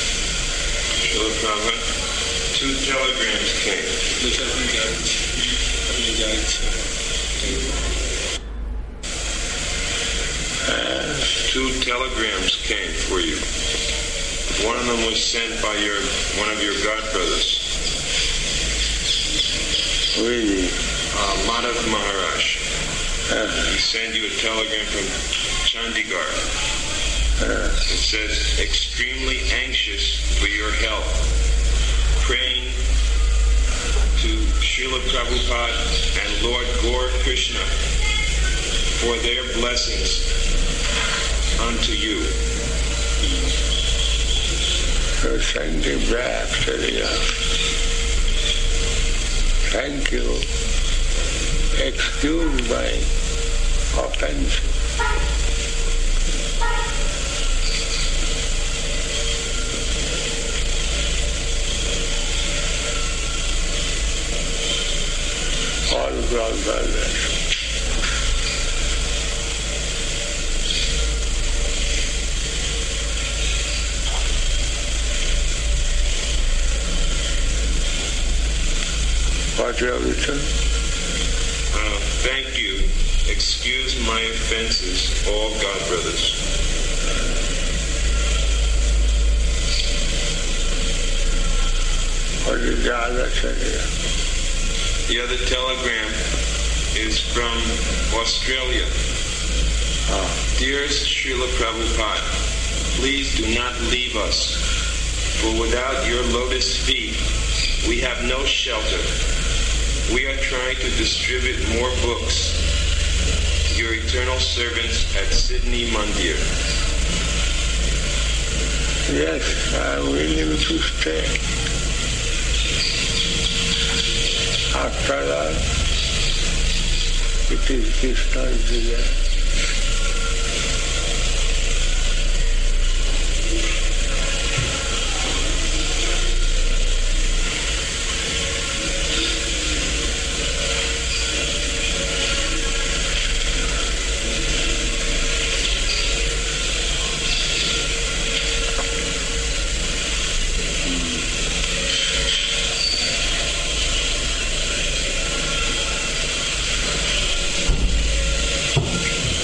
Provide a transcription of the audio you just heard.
Srila Prabhupada, two telegrams came. Betul pun jauh. Pun jauh. Two telegrams came for you. One of them was sent by your one of your godbrothers, Really? uh, Madhav Maharaj. Uh, He sent you a telegram from Chandigarh. It says, extremely anxious for your health, praying to Srila Prabhupada and Lord Gaur Krishna for their blessings unto you. so send back to the uh, Thank you. Excuse my offense. God brothers. What you? Uh, thank you. Excuse my offenses, all God brothers. What is the other thing here? The other telegram is from Australia. Ah, Dearest Srila Prabhupada, please do not leave us, for without your lotus feet, we have no shelter. We are trying to distribute more books. Your eternal servants at Sydney Mandir. yes, I'm willing to stay. After that, it is this time desire.